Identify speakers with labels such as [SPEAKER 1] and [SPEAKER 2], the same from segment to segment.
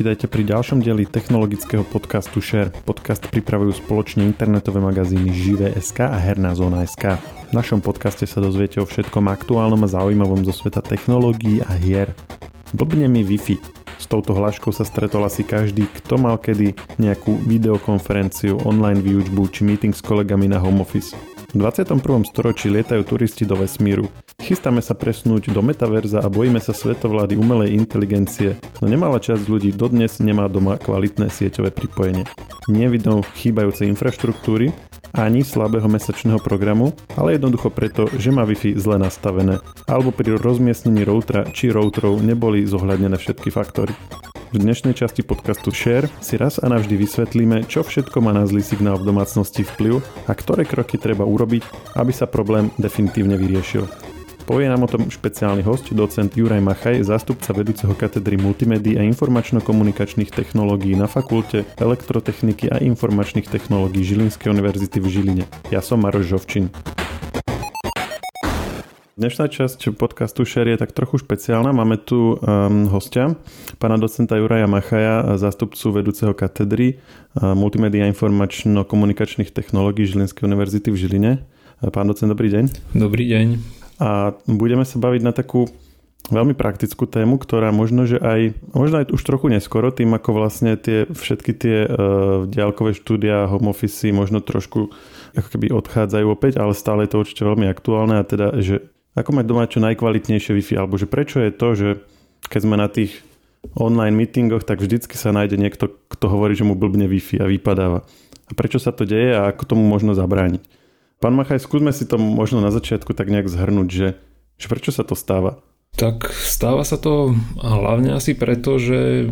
[SPEAKER 1] Vítajte pri ďalšom dieli technologického podcastu Share. Podcast pripravujú spoločne internetové magazíny Živé.sk a Herná zóna.sk. V našom podcaste sa dozviete o všetkom aktuálnom a zaujímavom zo sveta technológií a hier. Blbne mi Wi-Fi. S touto hláškou sa stretol asi každý, kto mal kedy nejakú videokonferenciu, online výučbu či meeting s kolegami na home office. V 21. storočí lietajú turisti do vesmíru. Chystáme sa presnúť do metaverza a bojíme sa svetovlády umelej inteligencie, no nemalá časť ľudí dodnes nemá doma kvalitné sieťové pripojenie. Nie vidnou chýbajúcej infraštruktúry, ani slabého mesačného programu, ale jednoducho preto, že má Wi-Fi zle nastavené, alebo pri rozmiestnení routera či routerov neboli zohľadnené všetky faktory. V dnešnej časti podcastu Share si raz a navždy vysvetlíme, čo všetko má na zlý signál v domácnosti vplyv a ktoré kroky treba urobiť, aby sa problém definitívne vyriešil. Povie nám o tom špeciálny host, docent Juraj Machaj, zástupca vedúceho katedry multimédií a informačno-komunikačných technológií na fakulte elektrotechniky a informačných technológií Žilinskej univerzity v Žiline. Ja som Maroš Žovčin. Dnešná časť podcastu Share je tak trochu špeciálna. Máme tu um, hostia, pána docenta Juraja Machaja, zástupcu vedúceho katedry uh, multimédia informačno-komunikačných technológií Žilinskej univerzity v Žiline. Uh, pán docent, dobrý deň.
[SPEAKER 2] Dobrý deň.
[SPEAKER 1] A budeme sa baviť na takú veľmi praktickú tému, ktorá možno, že aj, možno aj už trochu neskoro, tým ako vlastne tie, všetky tie uh, diálkové štúdia, home office možno trošku ako keby odchádzajú opäť, ale stále je to určite veľmi aktuálne a teda, že ako mať doma čo najkvalitnejšie Wi-Fi, alebo že prečo je to, že keď sme na tých online meetingoch, tak vždycky sa nájde niekto, kto hovorí, že mu blbne Wi-Fi a vypadáva. A prečo sa to deje a ako tomu možno zabrániť? Pán Machaj, skúsme si to možno na začiatku tak nejak zhrnúť, že, že prečo sa to stáva?
[SPEAKER 2] Tak stáva sa to hlavne asi preto, že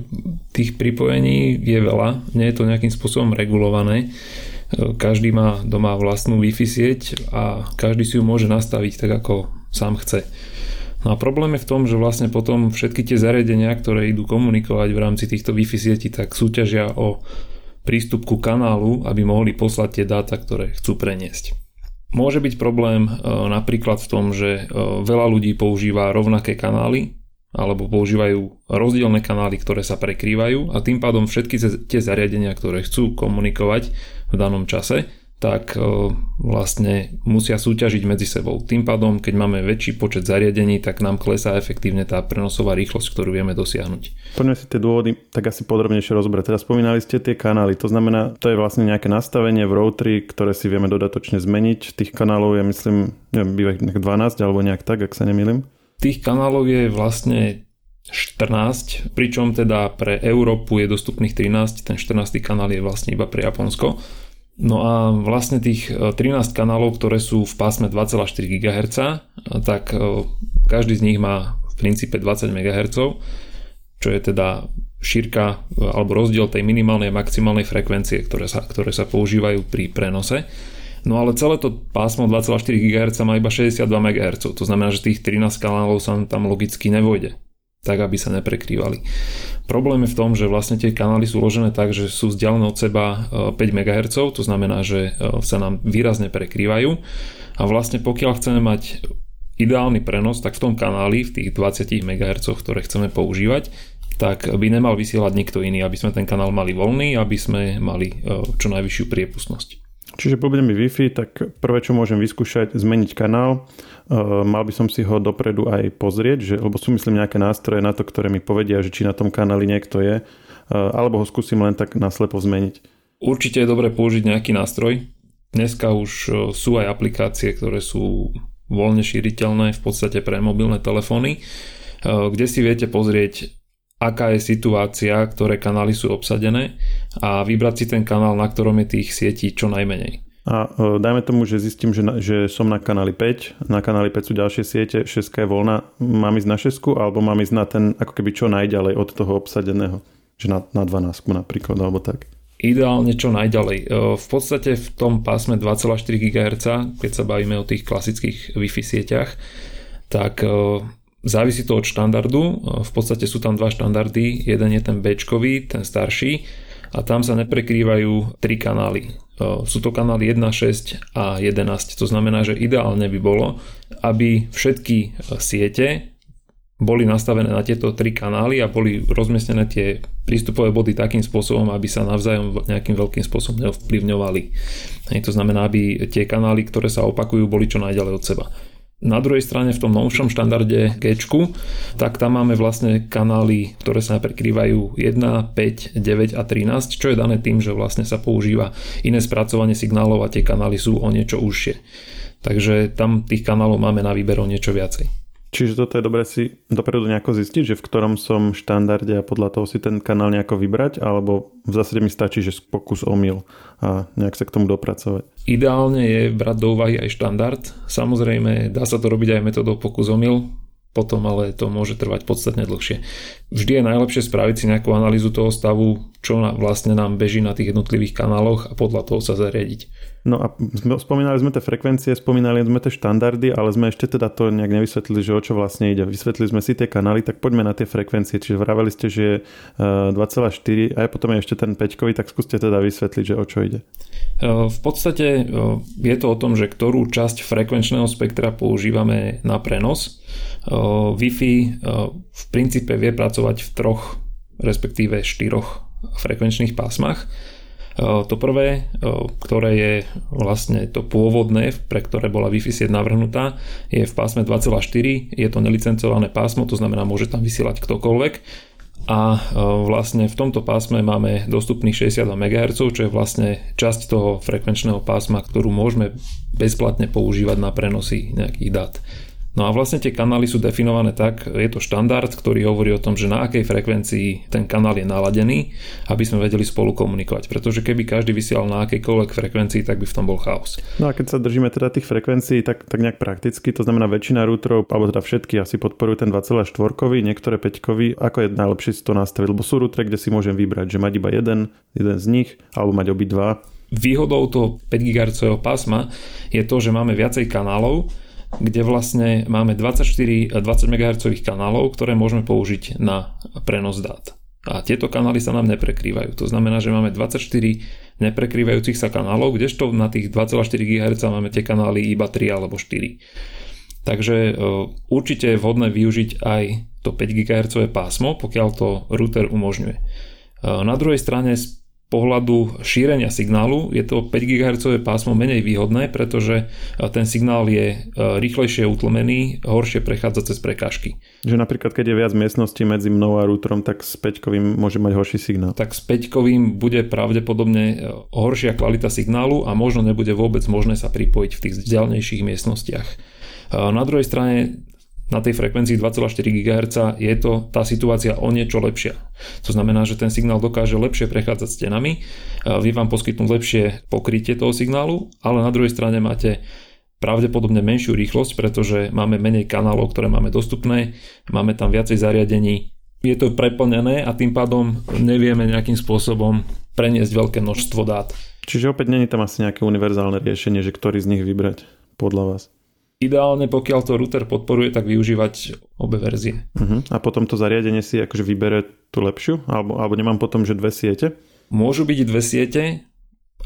[SPEAKER 2] tých pripojení je veľa, nie je to nejakým spôsobom regulované. Každý má doma vlastnú Wi-Fi sieť a každý si ju môže nastaviť tak, ako sám chce. No a problém je v tom, že vlastne potom všetky tie zariadenia, ktoré idú komunikovať v rámci týchto Wi-Fi sietí, tak súťažia o prístup ku kanálu, aby mohli poslať tie dáta, ktoré chcú preniesť. Môže byť problém e, napríklad v tom, že e, veľa ľudí používa rovnaké kanály alebo používajú rozdielne kanály, ktoré sa prekrývajú a tým pádom všetky tie zariadenia, ktoré chcú komunikovať v danom čase, tak e, vlastne musia súťažiť medzi sebou. Tým pádom, keď máme väčší počet zariadení, tak nám klesá efektívne tá prenosová rýchlosť, ktorú vieme dosiahnuť.
[SPEAKER 1] Poďme si tie dôvody tak asi podrobnejšie rozbrať. Teda spomínali ste tie kanály, to znamená, to je vlastne nejaké nastavenie v routeri, ktoré si vieme dodatočne zmeniť. Tých kanálov je myslím, neviem, býva 12 alebo nejak tak, ak sa nemýlim.
[SPEAKER 2] Tých kanálov je vlastne 14, pričom teda pre Európu je dostupných 13, ten 14. kanál je vlastne iba pre Japonsko. No a vlastne tých 13 e, kanálov, ktoré sú v pásme 2,4 GHz, tak e, každý z nich má v princípe 20 MHz, čo je teda šírka e, alebo rozdiel tej minimálnej a maximálnej frekvencie, ktoré sa, ktoré sa používajú pri prenose. No ale celé to pásmo 2,4 GHz má iba 62 MHz, to znamená, že tých 13 kanálov sa tam logicky nevojde tak aby sa neprekrývali. Problém je v tom, že vlastne tie kanály sú uložené tak, že sú vzdialené od seba 5 e, MHz, to znamená, že e, sa nám výrazne prekrývajú a vlastne pokiaľ chceme mať ideálny prenos, tak v tom kanáli, v tých 20 MHz, ktoré chceme používať, tak by nemal vysielať nikto iný, aby sme ten kanál mali voľný, aby sme mali e, čo najvyššiu priepustnosť.
[SPEAKER 1] Čiže pobudem mi Wi-Fi, tak prvé, čo môžem vyskúšať, zmeniť kanál. Uh, mal by som si ho dopredu aj pozrieť, že, lebo sú myslím nejaké nástroje na to, ktoré mi povedia, že či na tom kanáli niekto je, uh, alebo ho skúsim len tak naslepo zmeniť.
[SPEAKER 2] Určite je dobre použiť nejaký nástroj. Dneska už uh, sú aj aplikácie, ktoré sú voľne šíriteľné v podstate pre mobilné telefóny, kde si viete pozrieť aká je situácia, ktoré kanály sú obsadené a vybrať si ten kanál, na ktorom je tých sietí čo najmenej.
[SPEAKER 1] A e, dajme tomu, že zistím, že, na, že som na kanáli 5, na kanáli 5 sú ďalšie siete, 6 je voľná, mám ísť na 6 alebo mám ísť na ten ako keby čo najďalej od toho obsadeného, že na, na 12 napríklad alebo tak.
[SPEAKER 2] Ideálne čo najďalej. E, v podstate v tom pásme 2,4 GHz, keď sa bavíme o tých klasických Wi-Fi sieťach, tak e, Závisí to od štandardu, v podstate sú tam dva štandardy, jeden je ten b ten starší a tam sa neprekrývajú tri kanály. Sú to kanály 1, 6 a 11. To znamená, že ideálne by bolo, aby všetky siete boli nastavené na tieto tri kanály a boli rozmiestnené tie prístupové body takým spôsobom, aby sa navzájom nejakým veľkým spôsobom neovplyvňovali. To znamená, aby tie kanály, ktoré sa opakujú, boli čo najďalej od seba. Na druhej strane v tom novšom štandarde G, tak tam máme vlastne kanály, ktoré sa prekrývajú 1, 5, 9 a 13, čo je dané tým, že vlastne sa používa iné spracovanie signálov a tie kanály sú o niečo užšie. Takže tam tých kanálov máme na výber o niečo viacej.
[SPEAKER 1] Čiže toto je dobré si dopredu nejako zistiť, že v ktorom som štandarde a podľa toho si ten kanál nejako vybrať, alebo v zásade mi stačí, že pokus omyl a nejak sa k tomu dopracovať.
[SPEAKER 2] Ideálne je brať do úvahy aj štandard. Samozrejme, dá sa to robiť aj metodou pokus omyl, potom ale to môže trvať podstatne dlhšie. Vždy je najlepšie spraviť si nejakú analýzu toho stavu, čo vlastne nám beží na tých jednotlivých kanáloch a podľa toho sa zariadiť.
[SPEAKER 1] No a spomínali sme tie frekvencie, spomínali sme tie štandardy, ale sme ešte teda to nejak nevysvetlili, že o čo vlastne ide. Vysvetlili sme si tie kanály, tak poďme na tie frekvencie. Čiže vraveli ste, že je 2,4 e, a potom ešte ten 5, tak skúste teda vysvetliť, že o čo ide.
[SPEAKER 2] E, v podstate e, je to o tom, že ktorú časť frekvenčného spektra používame na prenos. Wi-Fi v princípe vie pracovať v troch, respektíve štyroch frekvenčných pásmach. To prvé, ktoré je vlastne to pôvodné, pre ktoré bola Wi-Fi sieť navrhnutá, je v pásme 2,4. Je to nelicencované pásmo, to znamená, môže tam vysielať ktokoľvek. A vlastne v tomto pásme máme dostupných 62 MHz, čo je vlastne časť toho frekvenčného pásma, ktorú môžeme bezplatne používať na prenosy nejakých dát. No a vlastne tie kanály sú definované tak, je to štandard, ktorý hovorí o tom, že na akej frekvencii ten kanál je naladený, aby sme vedeli spolu komunikovať. Pretože keby každý vysielal na akejkoľvek frekvencii, tak by v tom bol chaos.
[SPEAKER 1] No a keď sa držíme teda tých frekvencií, tak, tak nejak prakticky, to znamená väčšina routerov, alebo teda všetky asi podporujú ten 2,4, niektoré 5 ako je najlepšie si to nastaviť, lebo sú routery, kde si môžem vybrať, že mať iba jeden, jeden z nich, alebo mať obidva.
[SPEAKER 2] Výhodou toho 5 GHz pásma je to, že máme viacej kanálov, kde vlastne máme 24 20 MHz kanálov, ktoré môžeme použiť na prenos dát. A tieto kanály sa nám neprekrývajú. To znamená, že máme 24 neprekrývajúcich sa kanálov, kdežto na tých 2,4 GHz máme tie kanály iba 3 alebo 4. Takže e, určite je vhodné využiť aj to 5 GHz pásmo, pokiaľ to router umožňuje. E, na druhej strane pohľadu šírenia signálu je to 5 GHz pásmo menej výhodné, pretože e, ten signál je e, rýchlejšie utlmený, horšie prechádza cez prekážky.
[SPEAKER 1] Že napríklad, keď je viac miestností medzi mnou a routerom, tak s 5 môže mať horší signál.
[SPEAKER 2] Tak s 5 bude pravdepodobne e, horšia kvalita signálu a možno nebude vôbec možné sa pripojiť v tých vzdialnejších miestnostiach. Na druhej strane na tej frekvencii 2,4 GHz je to tá situácia o niečo lepšia. To znamená, že ten signál dokáže lepšie prechádzať stenami, vie vám poskytnúť lepšie pokrytie toho signálu, ale na druhej strane máte pravdepodobne menšiu rýchlosť, pretože máme menej kanálov, ktoré máme dostupné, máme tam viacej zariadení, je to preplnené a tým pádom nevieme nejakým spôsobom preniesť veľké množstvo dát.
[SPEAKER 1] Čiže opäť není tam asi nejaké univerzálne riešenie, že ktorý z nich vybrať podľa vás?
[SPEAKER 2] Ideálne, pokiaľ to router podporuje, tak využívať obe verzie.
[SPEAKER 1] Uh-huh. A potom to zariadenie si akože vybere tú lepšiu? Alebo, alebo nemám potom, že dve siete?
[SPEAKER 2] Môžu byť dve siete,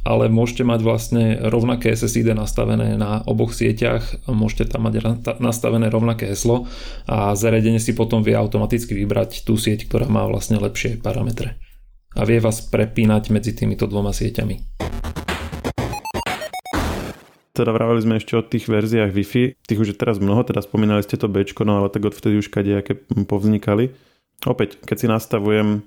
[SPEAKER 2] ale môžete mať vlastne rovnaké SSID nastavené na oboch sieťach, môžete tam mať nastavené rovnaké heslo a zariadenie si potom vie automaticky vybrať tú sieť, ktorá má vlastne lepšie parametre. A vie vás prepínať medzi týmito dvoma sieťami
[SPEAKER 1] teda vravali sme ešte o tých verziách Wi-Fi, tých už je teraz mnoho, teda spomínali ste to B, no ale tak odvtedy už kadejaké povznikali. Opäť, keď si nastavujem e,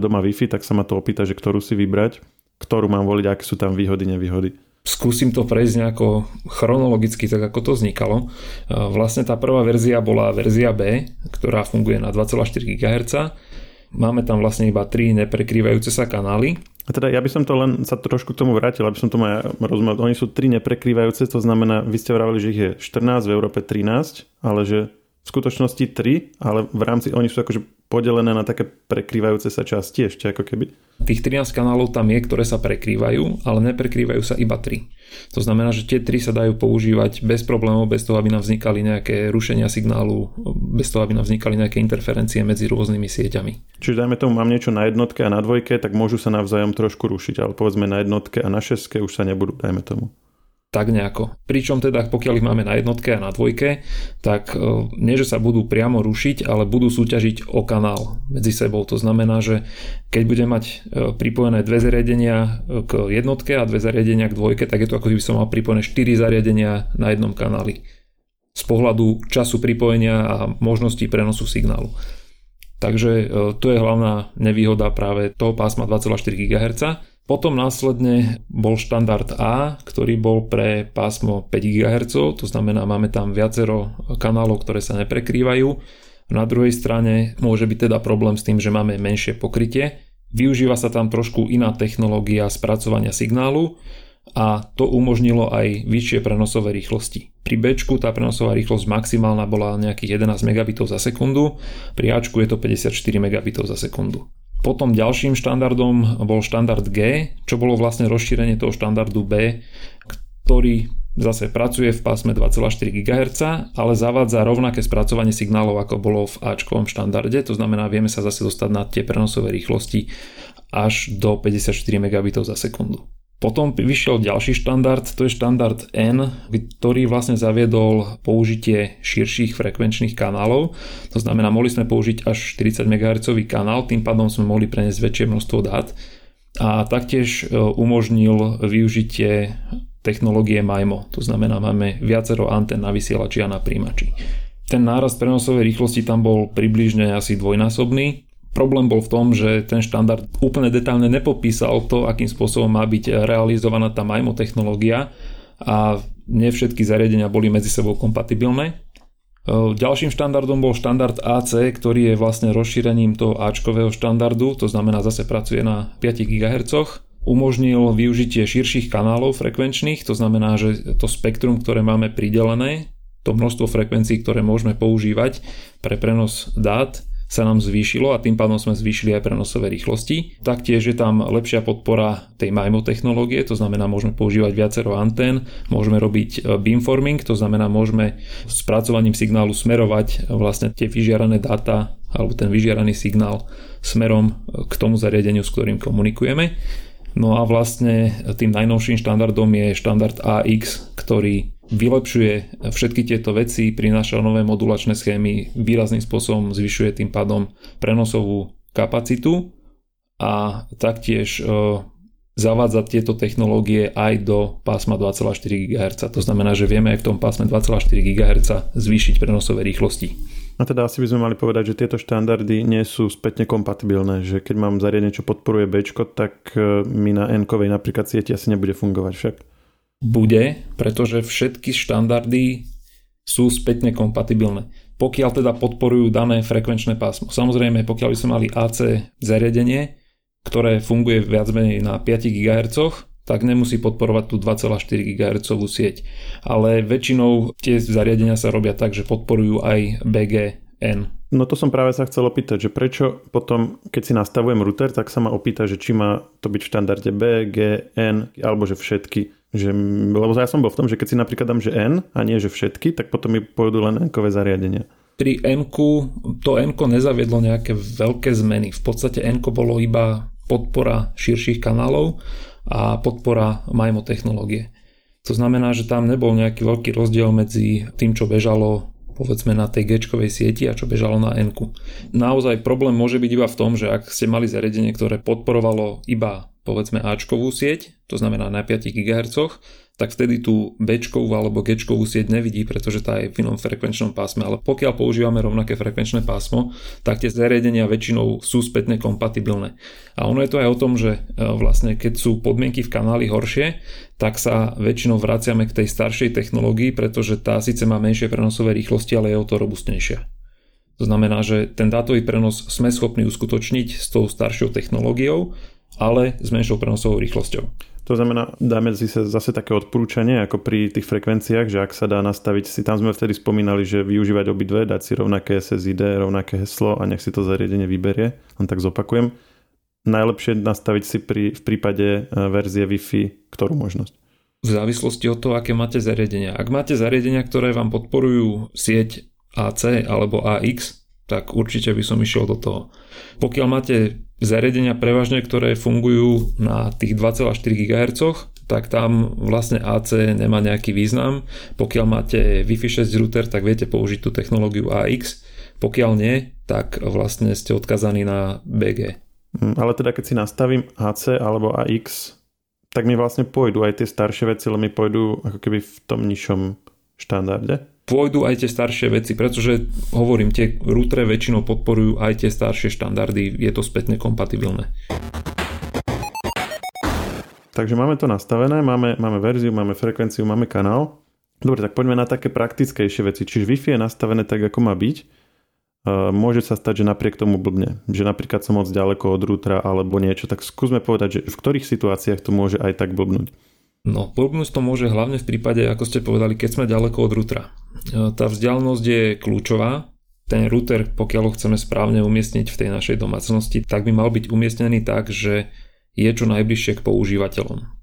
[SPEAKER 1] doma Wi-Fi, tak sa ma to opýta, že ktorú si vybrať, ktorú mám voliť, aké sú tam výhody, nevýhody.
[SPEAKER 2] Skúsim to prejsť nejako chronologicky, tak ako to vznikalo. E, vlastne tá prvá verzia bola verzia B, ktorá funguje na 2,4 GHz. Máme tam vlastne iba tri neprekrývajúce sa kanály
[SPEAKER 1] a teda ja by som to len sa trošku k tomu vrátil, aby som to aj rozumel. Oni sú tri neprekrývajúce, to znamená, vy ste vravili, že ich je 14, v Európe 13, ale že v skutočnosti 3, ale v rámci, oni sú akože podelené na také prekrývajúce sa časti ešte ako keby.
[SPEAKER 2] Tých 13 kanálov tam je, ktoré sa prekrývajú, ale neprekrývajú sa iba 3. To znamená, že tie 3 sa dajú používať bez problémov, bez toho, aby nám vznikali nejaké rušenia signálu, bez toho, aby nám vznikali nejaké interferencie medzi rôznymi sieťami.
[SPEAKER 1] Čiže dajme tomu, mám niečo na jednotke a na dvojke, tak môžu sa navzájom trošku rušiť, ale povedzme na jednotke a na šeske už sa nebudú, dajme tomu.
[SPEAKER 2] Tak nejako. Pričom teda pokiaľ ich máme na jednotke a na dvojke, tak e, nie, že sa budú priamo rušiť, ale budú súťažiť o kanál medzi sebou. To znamená, že keď budem mať e, pripojené dve zariadenia e, k jednotke a dve zariadenia k dvojke, tak je to ako keby som mal pripojené 4 zariadenia na jednom kanáli. Z pohľadu času pripojenia a možnosti prenosu signálu. Takže to je hlavná nevýhoda práve toho pásma 2,4 GHz potom následne bol štandard A, ktorý bol pre pásmo 5 GHz, to znamená máme tam viacero kanálov, ktoré sa neprekrývajú. Na druhej strane môže byť teda problém s tým, že máme menšie pokrytie. Využíva sa tam trošku iná technológia spracovania signálu a to umožnilo aj vyššie prenosové rýchlosti. Pri B tá prenosová rýchlosť maximálna bola nejakých 11 megabitov za sekundu, pri A je to 54 megabitov za sekundu. Potom ďalším štandardom bol štandard G, čo bolo vlastne rozšírenie toho štandardu B, ktorý zase pracuje v pásme 2,4 GHz, ale zavádza rovnaké spracovanie signálov, ako bolo v Ačkovom štandarde, to znamená, vieme sa zase dostať na tie prenosové rýchlosti až do 54 megabitov za sekundu. Potom vyšiel ďalší štandard, to je štandard N, ktorý vlastne zaviedol použitie širších frekvenčných kanálov. To znamená, mohli sme použiť až 40 MHz kanál, tým pádom sme mohli preniesť väčšie množstvo dát. A taktiež e, umožnil využitie technológie MIMO, to znamená, máme viacero antén na vysielači a na príjimači. Ten nárast prenosovej rýchlosti tam bol približne asi dvojnásobný, Problém bol v tom, že ten štandard úplne detálne nepopísal to, akým spôsobom má byť realizovaná tá MIMO technológia a nie všetky zariadenia boli medzi sebou kompatibilné. Ďalším štandardom bol štandard AC, ktorý je vlastne rozšírením toho Ačkového štandardu, to znamená zase pracuje na 5 GHz. Umožnil využitie širších kanálov frekvenčných, to znamená, že to spektrum, ktoré máme pridelené, to množstvo frekvencií, ktoré môžeme používať pre prenos dát, sa nám zvýšilo a tým pádom sme zvýšili aj prenosové rýchlosti. Taktiež je tam lepšia podpora tej MIMO technológie, to znamená môžeme používať viacero antén, môžeme robiť e, beamforming, to znamená môžeme s pracovaním signálu smerovať vlastne tie vyžiarané dáta alebo ten vyžiaraný signál smerom e, k tomu zariadeniu, s ktorým komunikujeme. No a vlastne tým najnovším štandardom je štandard AX, ktorý vylepšuje všetky tieto veci, prináša nové modulačné schémy, výrazným spôsobom zvyšuje tým pádom prenosovú kapacitu a taktiež e, zavádza tieto technológie aj do pásma 2,4 GHz. To znamená, že vieme aj v tom pásme 2,4 GHz zvýšiť prenosové rýchlosti.
[SPEAKER 1] A teda asi by sme mali povedať, že tieto štandardy nie sú spätne kompatibilné, že keď mám zariadenie, čo podporuje B, tak e, mi na N-kovej napríklad sieti asi nebude fungovať však.
[SPEAKER 2] Bude, pretože všetky štandardy sú spätne kompatibilné. Pokiaľ teda podporujú dané frekvenčné pásmo. Samozrejme, pokiaľ by sme mali AC zariadenie, ktoré funguje viac menej na 5 GHz, tak nemusí podporovať tú 2,4 GHz sieť. Ale väčšinou tie zariadenia sa robia tak, že podporujú aj BGN.
[SPEAKER 1] No to som práve sa chcel opýtať, že prečo potom, keď si nastavujem router, tak sa ma opýta, že či má to byť v štandarde B, G, N, alebo že všetky. Že, lebo ja som bol v tom, že keď si napríklad dám, že N a nie, že všetky, tak potom mi pôjdu len N-kové zariadenia.
[SPEAKER 2] Pri n to n nezaviedlo nejaké veľké zmeny. V podstate n bolo iba podpora širších kanálov a podpora MIMO technológie. To znamená, že tam nebol nejaký veľký rozdiel medzi tým, čo bežalo povedzme na tej g sieti a čo bežalo na n Naozaj problém môže byť iba v tom, že ak ste mali zariadenie, ktoré podporovalo iba povedzme Ačkovú sieť, to znamená na 5 GHz, tak vtedy tú B alebo G sieť nevidí, pretože tá je v inom frekvenčnom pásme. Ale pokiaľ používame rovnaké frekvenčné pásmo, tak tie zariadenia väčšinou sú spätne kompatibilné. A ono je to aj o tom, že e, vlastne keď sú podmienky v kanáli horšie, tak sa väčšinou vraciame k tej staršej technológii, pretože tá síce má menšie prenosové rýchlosti, ale je o to robustnejšia. To znamená, že ten dátový prenos sme schopní uskutočniť s tou staršou technológiou, ale s menšou prenosovou rýchlosťou.
[SPEAKER 1] To znamená, dáme si zase také odporúčanie ako pri tých frekvenciách, že ak sa dá nastaviť, si tam sme vtedy spomínali, že využívať obidve, dať si rovnaké SSID, rovnaké heslo a nech si to zariadenie vyberie, len tak zopakujem. Najlepšie nastaviť si pri, v prípade e, verzie Wi-Fi ktorú možnosť?
[SPEAKER 2] V závislosti od toho, aké máte zariadenia. Ak máte zariadenia, ktoré vám podporujú sieť AC alebo AX, tak určite by som išiel do toho. Pokiaľ máte zariadenia prevažne, ktoré fungujú na tých 2,4 GHz, tak tam vlastne AC nemá nejaký význam. Pokiaľ máte Wi-Fi 6 router, tak viete použiť tú technológiu AX. Pokiaľ nie, tak vlastne ste odkazaní na BG.
[SPEAKER 1] Hm, ale teda keď si nastavím AC alebo AX, tak mi vlastne pôjdu aj tie staršie veci, ale mi pôjdu ako keby v tom nižšom štandarde
[SPEAKER 2] pôjdu aj tie staršie veci, pretože hovorím, tie routere väčšinou podporujú aj tie staršie štandardy, je to spätne kompatibilné.
[SPEAKER 1] Takže máme to nastavené, máme, máme verziu, máme frekvenciu, máme kanál. Dobre, tak poďme na také praktickejšie veci. Čiže Wi-Fi je nastavené tak, ako má byť. Uh, môže sa stať, že napriek tomu blbne. Že napríklad som moc ďaleko od routera alebo niečo. Tak skúsme povedať, že v ktorých situáciách to môže aj tak blbnúť.
[SPEAKER 2] No, blbnúť to môže hlavne v prípade, ako ste povedali, keď sme ďaleko od routera. E, tá vzdialenosť je kľúčová. Ten router, pokiaľ ho chceme správne umiestniť v tej našej domácnosti, tak by mal byť umiestnený tak, že je čo najbližšie k používateľom.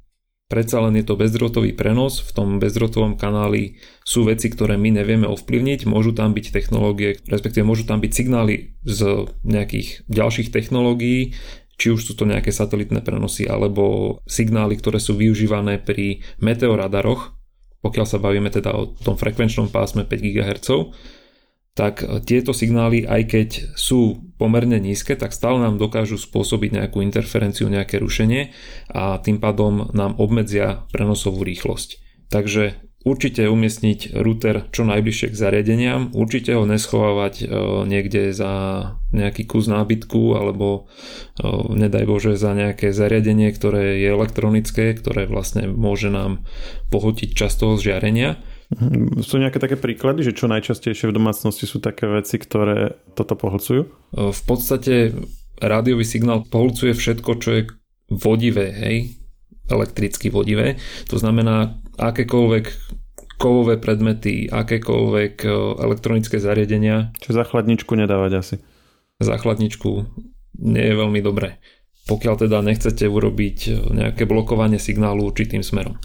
[SPEAKER 2] Predsa len je to bezdrotový prenos, v tom bezdrotovom kanáli sú veci, ktoré my nevieme ovplyvniť, môžu tam byť technológie, respektíve môžu tam byť signály z nejakých ďalších technológií, či už sú to nejaké satelitné prenosy alebo signály, ktoré sú využívané pri meteoradaroch, pokiaľ sa bavíme teda o tom frekvenčnom pásme 5 GHz, tak tieto signály, aj keď sú pomerne nízke, tak stále nám dokážu spôsobiť nejakú interferenciu, nejaké rušenie a tým pádom nám obmedzia prenosovú rýchlosť. Takže Určite umiestniť router čo najbližšie k zariadeniam, určite ho neschovávať e, niekde za nejaký kus nábytku alebo e, nedaj Bože za nejaké zariadenie, ktoré je elektronické, ktoré vlastne môže nám pohotiť čas toho žiarenia.
[SPEAKER 1] Mhm. Sú nejaké také príklady, že čo najčastejšie v domácnosti sú také veci, ktoré toto pohlcujú? E,
[SPEAKER 2] v podstate rádiový signál pohlcuje všetko, čo je vodivé, hej, elektricky vodivé. To znamená akékoľvek kovové predmety, akékoľvek e, elektronické zariadenia.
[SPEAKER 1] Čo za chladničku nedávať asi?
[SPEAKER 2] Za chladničku nie je veľmi dobré. Pokiaľ teda nechcete urobiť e, nejaké blokovanie signálu určitým smerom.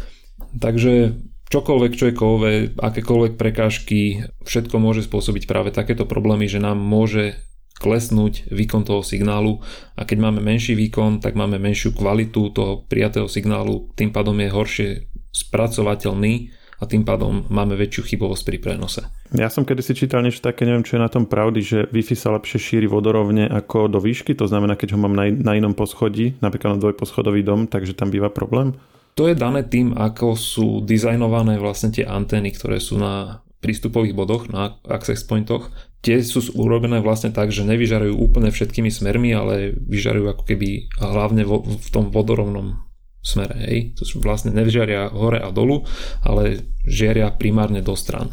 [SPEAKER 2] Takže čokoľvek, čo je kovové, akékoľvek prekážky, všetko môže spôsobiť práve takéto problémy, že nám môže klesnúť výkon toho signálu a keď máme menší výkon, tak máme menšiu kvalitu toho prijatého signálu, tým pádom je horšie spracovateľný a tým pádom máme väčšiu chybovosť pri prenose.
[SPEAKER 1] Ja som kedysi čítal niečo také, neviem čo je na tom pravdy, že Wi-Fi sa lepšie šíri vodorovne ako do výšky, to znamená, keď ho mám na, na inom poschodí, napríklad na dvojposchodový dom, takže tam býva problém?
[SPEAKER 2] To je dané tým, ako sú dizajnované vlastne tie antény, ktoré sú na prístupových bodoch, na access pointoch. Tie sú urobené vlastne tak, že nevyžarujú úplne všetkými smermi, ale vyžarujú ako keby hlavne vo, v tom vodorovnom smere. Hej. To vlastne nežiaria hore a dolu, ale žiaria primárne do stran.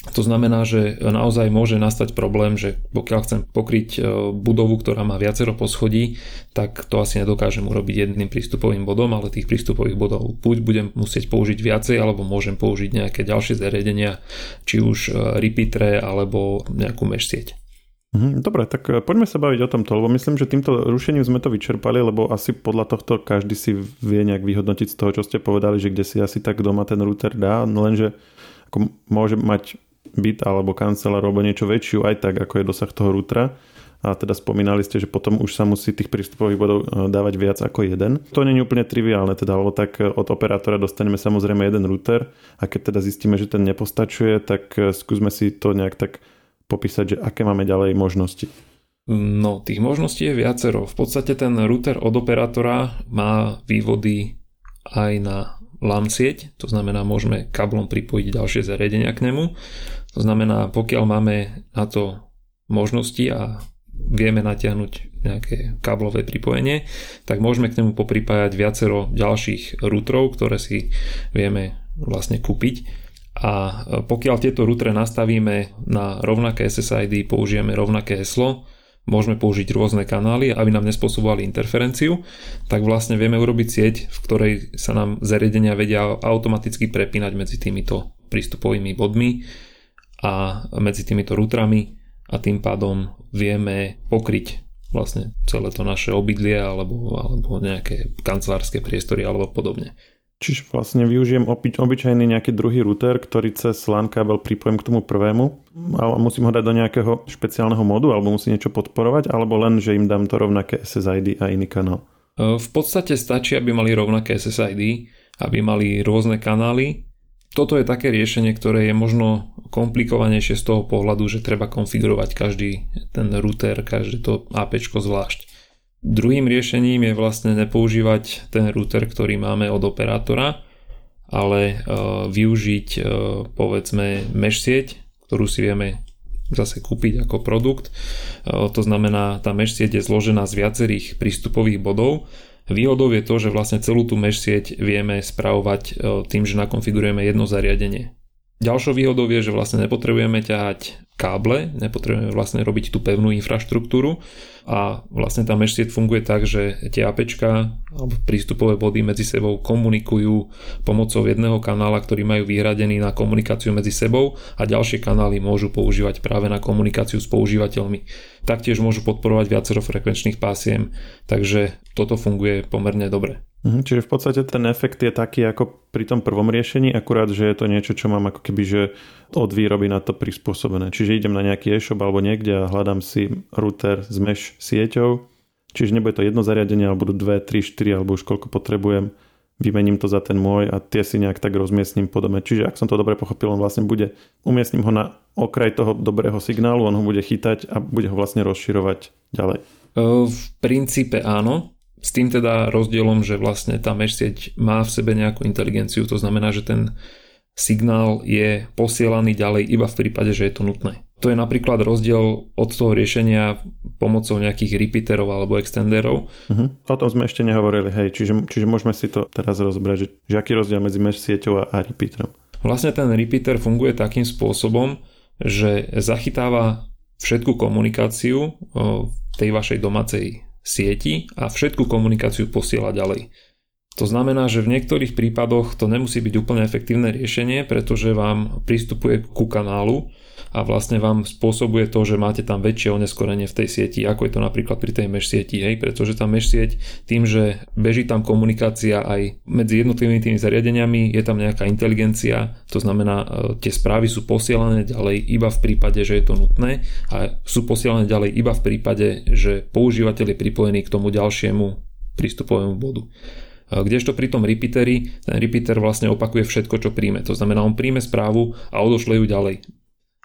[SPEAKER 2] To znamená, že naozaj môže nastať problém, že pokiaľ chcem pokryť e, budovu, ktorá má viacero poschodí, tak to asi nedokážem urobiť jedným prístupovým bodom, ale tých prístupových bodov buď budem musieť použiť viacej, alebo môžem použiť nejaké ďalšie zariadenia, či už e, repeatere alebo nejakú mesh sieť.
[SPEAKER 1] Mhm, dobre, tak e, poďme sa baviť o tomto, lebo myslím, že týmto rušením sme to vyčerpali, lebo asi podľa tohto každý si vie nejak vyhodnotiť z toho, čo ste povedali, že kde si asi tak doma ten router dá, lenže ako môže mať byt alebo kancelár alebo niečo väčšiu aj tak, ako je dosah toho routera. A teda spomínali ste, že potom už sa musí tých prístupových bodov e, dávať viac ako jeden. To nie je úplne triviálne, teda, lebo tak e, od operátora dostaneme samozrejme jeden router a keď teda zistíme, že ten nepostačuje, tak skúsme si to nejak tak popísať, že aké máme ďalej možnosti?
[SPEAKER 2] No, tých možností je viacero. V podstate ten router od operátora má vývody aj na LAN sieť, to znamená, môžeme kablom pripojiť ďalšie zariadenia k nemu. To znamená, pokiaľ máme na to možnosti a vieme natiahnuť nejaké káblové pripojenie, tak môžeme k nemu popripájať viacero ďalších routerov, ktoré si vieme vlastne kúpiť a e, pokiaľ tieto routere nastavíme na rovnaké SSID, použijeme rovnaké heslo, môžeme použiť rôzne kanály, aby nám nespôsobovali interferenciu, tak vlastne vieme urobiť sieť, v ktorej sa nám zariadenia vedia automaticky prepínať medzi týmito prístupovými bodmi a medzi týmito routerami a tým pádom vieme pokryť vlastne celé to naše obydlie alebo, alebo nejaké kancelárske priestory alebo podobne.
[SPEAKER 1] Čiže vlastne využijem obyč, obyčajný nejaký druhý router, ktorý cez LAN kábel pripojím k tomu prvému a musím ho dať do nejakého špeciálneho modu alebo musí niečo podporovať alebo len, že im dám to rovnaké SSID a iný kanál.
[SPEAKER 2] E, v podstate stačí, aby mali rovnaké SSID aby mali rôzne kanály. Toto je také riešenie, ktoré je možno komplikovanejšie z toho pohľadu, že treba konfigurovať každý ten router, každé to AP zvlášť. Druhým riešením je vlastne nepoužívať ten router, ktorý máme od operátora, ale uh, využiť uh, povedzme mesh sieť, ktorú si vieme zase kúpiť ako produkt. Uh, to znamená, tá mesh sieť je zložená z viacerých prístupových bodov. Výhodou je to, že vlastne celú tú mesh sieť vieme spravovať tým, že nakonfigurujeme jedno zariadenie. Ďalšou výhodou je, že vlastne nepotrebujeme ťahať káble, nepotrebujeme vlastne robiť tú pevnú infraštruktúru a vlastne tá mesh sieť funguje tak, že tie APčka alebo prístupové body medzi sebou komunikujú pomocou jedného kanála, ktorý majú vyhradený na komunikáciu medzi sebou a ďalšie kanály môžu používať práve na komunikáciu s používateľmi. Taktiež môžu podporovať viacero frekvenčných pásiem, takže toto funguje pomerne dobre.
[SPEAKER 1] Mhm, čiže v podstate ten efekt je taký ako pri tom prvom riešení, akurát, že je to niečo, čo mám ako keby, že od výroby na to prispôsobené. Čiže idem na nejaký e-shop alebo niekde a hľadám si router s mesh sieťou, čiže nebude to jedno zariadenie, ale budú dve, tri, štyri alebo už koľko potrebujem, vymením to za ten môj a tie si nejak tak rozmiestním podobne. Čiže ak som to dobre pochopil, on vlastne bude, umiestním ho na okraj toho dobrého signálu, on ho bude chytať a bude ho vlastne rozširovať ďalej.
[SPEAKER 2] V princípe áno, s tým teda rozdielom, že vlastne tá mesh sieť má v sebe nejakú inteligenciu, to znamená, že ten signál je posielaný ďalej iba v prípade, že je to nutné. To je napríklad rozdiel od toho riešenia pomocou nejakých repeaterov alebo extenderov.
[SPEAKER 1] Uh-huh. O tom sme ešte nehovorili, hej, čiže, čiže môžeme si to teraz rozbrať, že, že aký rozdiel medzi mesh sieťou a, a repeaterom.
[SPEAKER 2] Vlastne ten repeater funguje takým spôsobom, že zachytáva všetku komunikáciu v tej vašej domácej sieti a všetku komunikáciu posiela ďalej. To znamená, že v niektorých prípadoch to nemusí byť úplne efektívne riešenie, pretože vám pristupuje ku kanálu a vlastne vám spôsobuje to, že máte tam väčšie oneskorenie v tej sieti, ako je to napríklad pri tej mesh sieti, hej, pretože tá mesh sieť tým, že beží tam komunikácia aj medzi jednotlivými tými zariadeniami, je tam nejaká inteligencia, to znamená, e, tie správy sú posielané ďalej iba v prípade, že je to nutné a sú posielané ďalej iba v prípade, že používateľ je pripojený k tomu ďalšiemu prístupovému bodu. E, kdežto pri tom repeateri, ten repeater vlastne opakuje všetko, čo príjme. To znamená, on príjme správu a odošle ju ďalej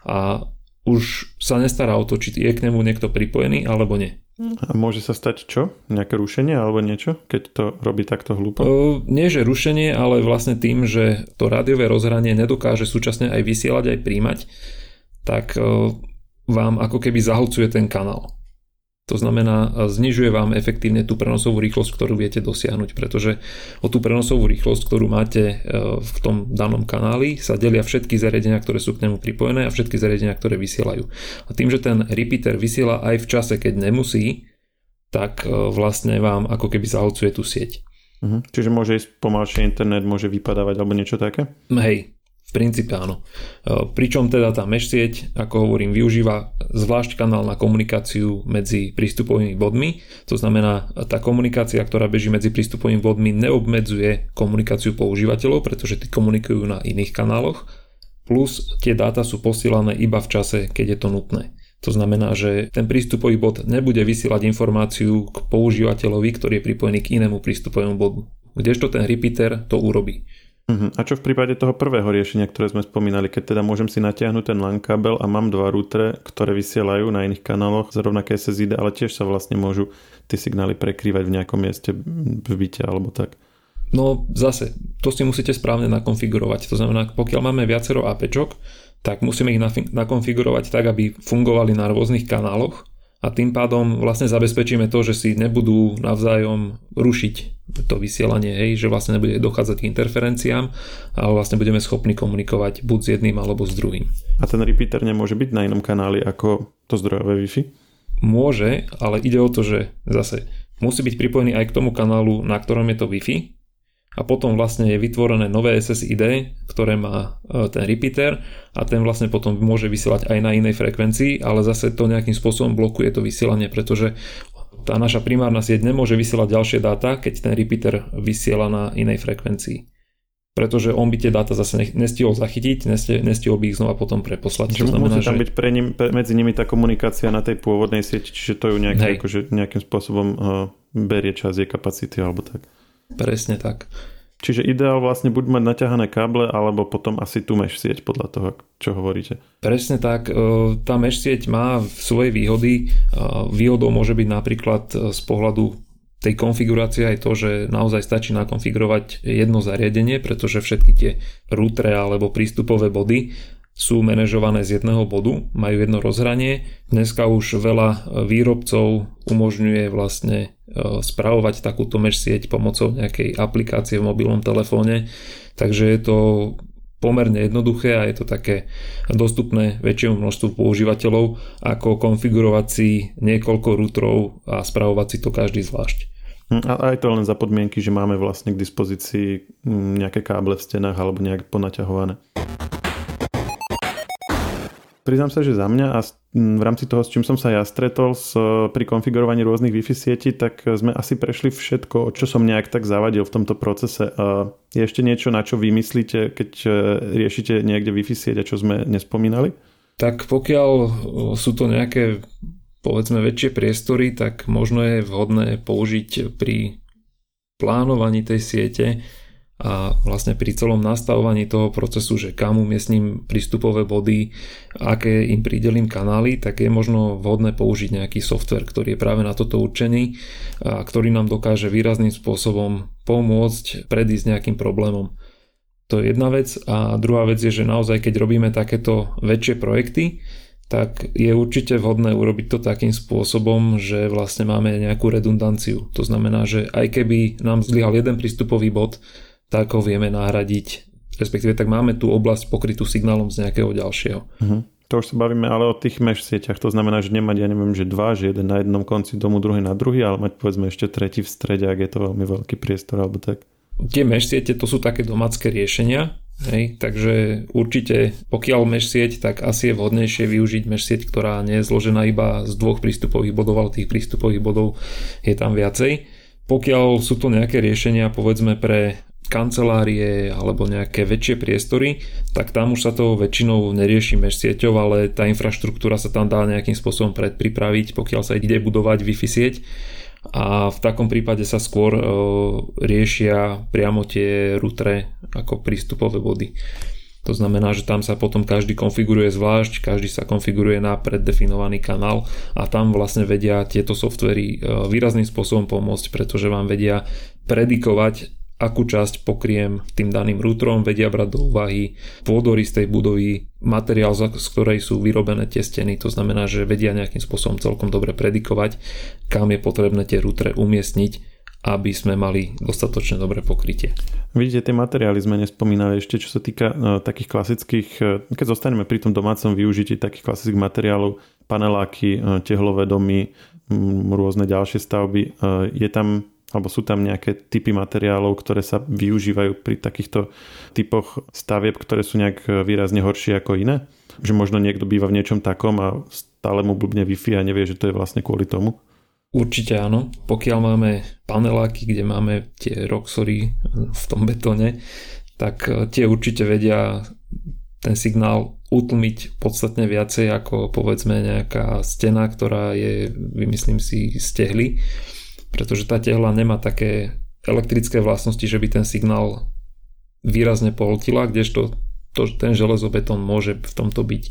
[SPEAKER 2] a už sa nestará o to, či je k nemu niekto pripojený alebo nie.
[SPEAKER 1] A môže sa stať čo? Nejaké rušenie alebo niečo, keď to robí takto hlúpo?
[SPEAKER 2] Uh, nie, že rušenie, ale vlastne tým, že to rádiové rozhranie nedokáže súčasne aj vysielať, aj príjmať, tak uh, vám ako keby zahlcuje ten kanál. To znamená, znižuje vám efektívne tú prenosovú rýchlosť, ktorú viete dosiahnuť, pretože o tú prenosovú rýchlosť, ktorú máte e, v tom danom kanáli, sa delia všetky zariadenia, ktoré sú k nemu pripojené a všetky zariadenia, ktoré vysielajú. A tým, že ten repeater vysiela aj v čase, keď nemusí, tak e, vlastne vám ako keby zahlcuje tú sieť.
[SPEAKER 1] Uh-huh. Čiže môže ísť pomalšie internet, môže vypadávať alebo niečo také?
[SPEAKER 2] Hej, princípe áno. E, pričom teda tá mesh sieť, ako hovorím, využíva zvlášť kanál na komunikáciu medzi prístupovými bodmi. To znamená, tá komunikácia, ktorá beží medzi prístupovými bodmi, neobmedzuje komunikáciu používateľov, pretože tí komunikujú na iných kanáloch. Plus tie dáta sú posielané iba v čase, keď je to nutné. To znamená, že ten prístupový bod nebude vysielať informáciu k používateľovi, ktorý je pripojený k inému prístupovému bodu. Kdežto ten repeater to urobí.
[SPEAKER 1] Uh-huh. A čo v prípade toho prvého riešenia, ktoré sme spomínali, keď teda môžem si natiahnuť ten LAN kábel a mám dva routere, ktoré vysielajú na iných kanáloch z rovnaké SSID, ale tiež sa vlastne môžu tie signály prekrývať v nejakom mieste v byte alebo tak.
[SPEAKER 2] No zase, to si musíte správne nakonfigurovať. To znamená, pokiaľ máme viacero APčok, tak musíme ich nakonfigurovať tak, aby fungovali na rôznych kanáloch a tým pádom vlastne zabezpečíme to, že si nebudú navzájom rušiť to vysielanie, hej, že vlastne nebude dochádzať k interferenciám, ale vlastne budeme schopní komunikovať buď s jedným alebo s druhým.
[SPEAKER 1] A ten repeater nemôže byť na inom kanáli ako to zdrojové Wi-Fi?
[SPEAKER 2] Môže, ale ide o to, že zase musí byť pripojený aj k tomu kanálu, na ktorom je to Wi-Fi a potom vlastne je vytvorené nové SSID, ktoré má e, ten repeater a ten vlastne potom môže vysielať aj na inej frekvencii, ale zase to nejakým spôsobom blokuje to vysielanie, pretože tá naša primárna sieť nemôže vysielať ďalšie dáta, keď ten repeater vysiela na inej frekvencii. Pretože on by tie dáta zase nestihol zachytiť, nestihol by ich znova potom preposlať.
[SPEAKER 1] Čiže znamená, musí tam že... byť pre ním, pre, medzi nimi tá komunikácia na tej pôvodnej sieti, čiže to ju nejak, akože nejakým spôsobom uh, berie čas jej kapacity alebo tak.
[SPEAKER 2] Presne tak.
[SPEAKER 1] Čiže ideál vlastne buď mať naťahané káble, alebo potom asi tu mesh sieť podľa toho, čo hovoríte.
[SPEAKER 2] Presne tak. E, tá mesh sieť má svoje výhody. E, výhodou môže byť napríklad z pohľadu tej konfigurácie aj to, že naozaj stačí nakonfigurovať jedno zariadenie, pretože všetky tie routere alebo prístupové body sú manažované z jedného bodu, majú jedno rozhranie. Dneska už veľa výrobcov umožňuje vlastne e, spravovať takúto mesh sieť pomocou nejakej aplikácie v mobilnom telefóne, takže je to pomerne jednoduché a je to také dostupné väčšiemu množstvu používateľov ako konfigurovať si niekoľko routerov a spravovať si to každý zvlášť.
[SPEAKER 1] Hm, a aj to len za podmienky, že máme vlastne k dispozícii hm, nejaké káble v stenách alebo nejak ponaťahované. Priznám sa, že za mňa a v rámci toho, s čím som sa ja stretol s, pri konfigurovaní rôznych Wi-Fi sietí, tak sme asi prešli všetko, čo som nejak tak zavadil v tomto procese. Je ešte niečo, na čo vymyslíte, keď e, riešite niekde Wi-Fi sieť a čo sme nespomínali?
[SPEAKER 2] Tak pokiaľ sú to nejaké povedzme väčšie priestory, tak možno je vhodné použiť pri plánovaní tej siete a vlastne pri celom nastavovaní toho procesu, že kam umiestním prístupové body, aké im pridelím kanály, tak je možno vhodné použiť nejaký software, ktorý je práve na toto určený a ktorý nám dokáže výrazným spôsobom pomôcť predísť nejakým problémom. To je jedna vec a druhá vec je, že naozaj keď robíme takéto väčšie projekty, tak je určite vhodné urobiť to takým spôsobom, že vlastne máme nejakú redundanciu. To znamená, že aj keby nám zlyhal jeden prístupový bod, tak ho vieme nahradiť, respektíve tak máme tú oblasť pokrytú signálom z nejakého ďalšieho. Uh-huh.
[SPEAKER 1] To už sa bavíme ale o tých mesh sieťach, to znamená, že nemať, ja neviem, že dva, že jeden na jednom konci domu, druhý na druhý, ale mať povedzme ešte tretí v strede, ak je to veľmi veľký priestor alebo tak.
[SPEAKER 2] Tie mesh siete to sú také domácké riešenia, Hej, takže určite pokiaľ mesh sieť, tak asi je vhodnejšie využiť mesh sieť, ktorá nie je zložená iba z dvoch prístupových bodov, ale tých prístupových bodov je tam viacej. Pokiaľ sú to nejaké riešenia povedzme pre kancelárie alebo nejaké väčšie priestory, tak tam už sa to väčšinou nerieši mesh sieťou, ale tá infraštruktúra sa tam dá nejakým spôsobom predpripraviť, pokiaľ sa ide budovať Wi-Fi sieť a v takom prípade sa skôr e, riešia priamo tie routere ako prístupové body. To znamená, že tam sa potom každý konfiguruje zvlášť, každý sa konfiguruje na preddefinovaný kanál a tam vlastne vedia tieto softvery e, výrazným spôsobom pomôcť, pretože vám vedia predikovať akú časť pokriem tým daným routerom, vedia brať do úvahy pôdory z tej budovy, materiál, z ktorej sú vyrobené tie steny, to znamená, že vedia nejakým spôsobom celkom dobre predikovať, kam je potrebné tie routere umiestniť, aby sme mali dostatočne dobré pokrytie.
[SPEAKER 1] Vidíte, tie materiály sme nespomínali ešte, čo sa týka uh, takých klasických, uh, keď zostaneme pri tom domácom využití takých klasických materiálov, paneláky, uh, tehlové domy, m, rôzne ďalšie stavby, je tam alebo sú tam nejaké typy materiálov, ktoré sa využívajú pri takýchto typoch stavieb, ktoré sú nejak výrazne horšie ako iné? Že možno niekto býva v niečom takom a stále mu blbne Wi-Fi a nevie, že to je vlastne kvôli tomu?
[SPEAKER 2] Určite áno. Pokiaľ máme paneláky, kde máme tie roxory v tom betóne, tak e, tie určite vedia ten signál utlmiť podstatne viacej ako povedzme nejaká stena, ktorá je, vymyslím si, stehly pretože tá tehla nemá také elektrické vlastnosti, že by ten signál výrazne pohltila, kdežto to, ten železobetón môže v tomto byť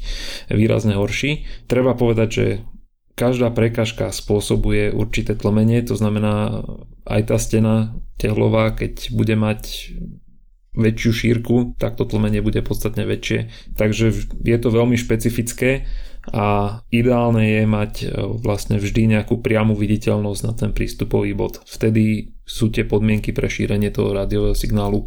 [SPEAKER 2] výrazne horší. Treba povedať, že každá prekažka spôsobuje určité tlmenie, to znamená aj tá stena tehlová, keď bude mať väčšiu šírku, tak to tlmenie bude podstatne väčšie. Takže je to veľmi špecifické a ideálne je mať e, vlastne vždy nejakú priamu viditeľnosť na ten prístupový bod. Vtedy sú tie podmienky pre šírenie toho rádiového signálu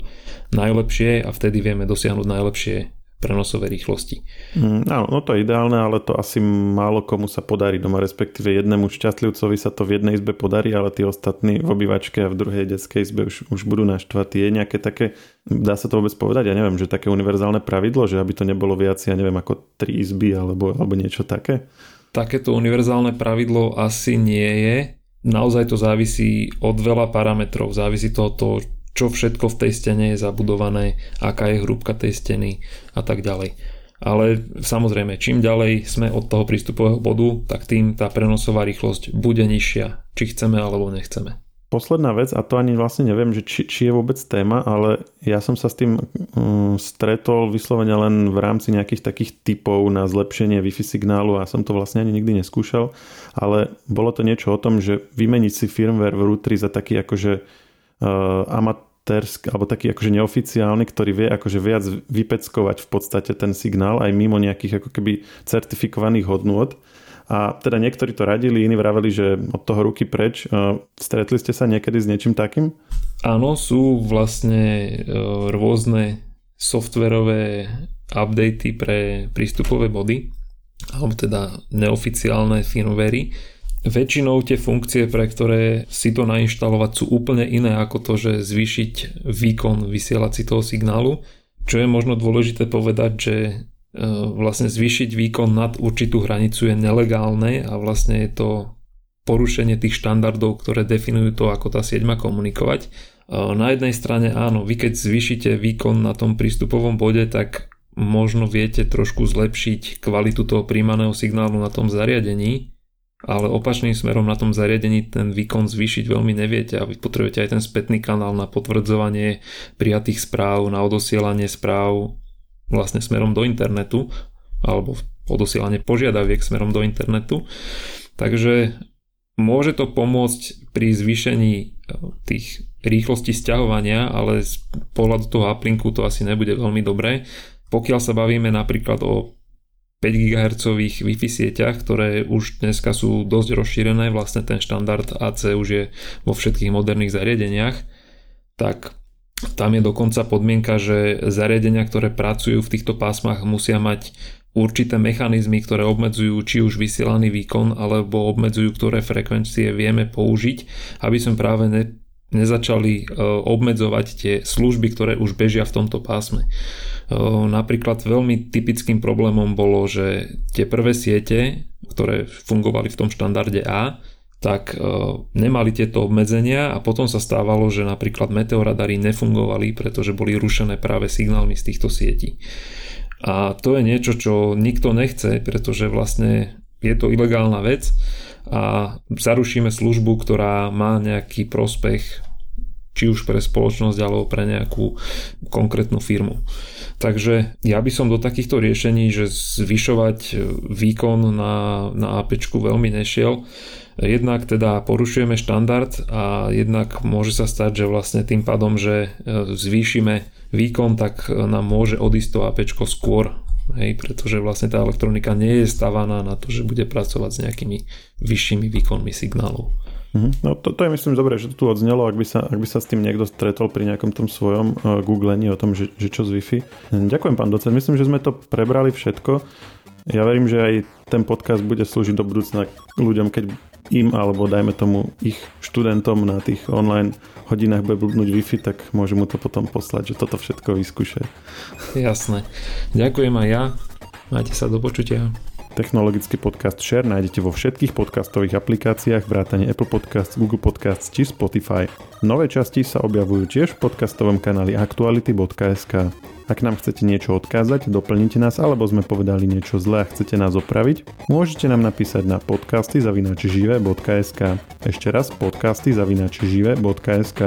[SPEAKER 2] najlepšie a vtedy vieme dosiahnuť najlepšie prenosové rýchlosti.
[SPEAKER 1] Mm, áno, no to je ideálne, ale to asi málo komu sa podarí doma, respektíve jednému šťastlivcovi sa to v jednej izbe podarí, ale tí ostatní v obývačke a v druhej detskej izbe už, už budú naštvatí. Je nejaké také, dá sa to vôbec povedať, ja neviem, že také univerzálne pravidlo, že aby to nebolo viac, ja neviem, ako tri izby alebo, alebo niečo také?
[SPEAKER 2] Takéto univerzálne pravidlo asi nie je. Naozaj to závisí od veľa parametrov. Závisí to od toho, čo všetko v tej stene je zabudované, aká je hrúbka tej steny a tak ďalej. Ale samozrejme, čím ďalej sme od toho prístupového bodu, tak tým tá prenosová rýchlosť bude nižšia, či chceme alebo nechceme.
[SPEAKER 1] posledná vec, a to ani vlastne neviem, že či, či je vôbec téma, ale ja som sa s tým um, stretol vyslovene len v rámci nejakých takých typov na zlepšenie Wi-Fi signálu a som to vlastne ani nikdy neskúšal, ale bolo to niečo o tom, že vymeniť si firmware v routeri za taký akože uh, amatérsk, alebo taký akože neoficiálny, ktorý vie akože viac vypeckovať v podstate ten signál aj mimo nejakých ako keby certifikovaných hodnôt a teda niektorí to radili, iní vraveli, že od toho ruky preč. Stretli ste sa niekedy s niečím takým?
[SPEAKER 2] Áno, sú vlastne e, rôzne softverové updaty pre prístupové body, alebo teda neoficiálne firmwary. Väčšinou tie funkcie, pre ktoré si to nainštalovať, sú úplne iné ako to, že zvýšiť výkon vysielací toho signálu. Čo je možno dôležité povedať, že E, vlastne zvýšiť výkon nad určitú hranicu je nelegálne a vlastne je to porušenie tých štandardov, ktoré definujú to, ako tá sieť má komunikovať. E, na jednej strane áno, vy keď zvýšite výkon na tom prístupovom bode, tak možno viete trošku zlepšiť kvalitu toho príjmaného signálu na tom zariadení, ale opačným smerom na tom zariadení ten výkon zvýšiť veľmi neviete a vy potrebujete aj ten spätný kanál na potvrdzovanie prijatých správ, na odosielanie správ vlastne smerom do internetu alebo odosielanie požiadaviek smerom do internetu. Takže môže to pomôcť pri zvýšení e, tých rýchlosti stiahovania, ale z pohľadu toho uplinku to asi nebude veľmi dobré. Pokiaľ sa bavíme napríklad o 5 GHz Wi-Fi sieťach, ktoré už dneska sú dosť rozšírené, vlastne ten štandard AC už je vo všetkých moderných zariadeniach, tak tam je dokonca podmienka, že zariadenia, ktoré pracujú v týchto pásmach musia mať určité mechanizmy, ktoré obmedzujú či už vysielaný výkon, alebo obmedzujú, ktoré frekvencie vieme použiť, aby sme práve ne, nezačali e, obmedzovať tie služby, ktoré už bežia v tomto pásme. E, napríklad veľmi typickým problémom bolo, že tie prvé siete, ktoré fungovali v tom štandarde A, tak e, nemali tieto obmedzenia a potom sa stávalo, že napríklad meteoradary nefungovali, pretože boli rušené práve signálmi z týchto sietí. A to je niečo, čo nikto nechce, pretože vlastne je to ilegálna vec a zarušíme službu, ktorá má nejaký prospech či už pre spoločnosť alebo pre nejakú konkrétnu firmu. Takže ja by som do takýchto riešení, že zvyšovať výkon na, na AP veľmi nešiel. Jednak teda porušujeme štandard a jednak môže sa stať, že vlastne tým pádom, že e, zvýšime výkon, tak nám môže odísť to AP skôr, Hej, pretože vlastne tá elektronika nie je stavaná na to, že bude pracovať s nejakými vyššími výkonmi signálov.
[SPEAKER 1] Mhm. No to, to je myslím dobre, že to tu odznelo, ak by, sa, ak by sa s tým niekto stretol pri nejakom tom svojom uh, googlení o tom, že, že čo z Wi-Fi. Ďakujem pán docent, myslím, že sme to prebrali všetko. Ja verím, že aj ten podcast bude slúžiť do budúcna ľuďom, keď im alebo dajme tomu ich študentom na tých online hodinách bude blbnúť Wi-Fi, tak môžem mu to potom poslať, že toto všetko vyskúšaj.
[SPEAKER 2] Jasné. Ďakujem aj ja. Majte sa do počutia.
[SPEAKER 1] Technologický podcast Share nájdete vo všetkých podcastových aplikáciách vrátane Apple Podcasts, Google Podcasts či Spotify. Nové časti sa objavujú tiež v podcastovom kanáli aktuality.sk. Ak nám chcete niečo odkázať, doplnite nás alebo sme povedali niečo zlé a chcete nás opraviť, môžete nám napísať na podcasty zavinačžive.sk. Ešte raz podcasty zavinačžive.sk.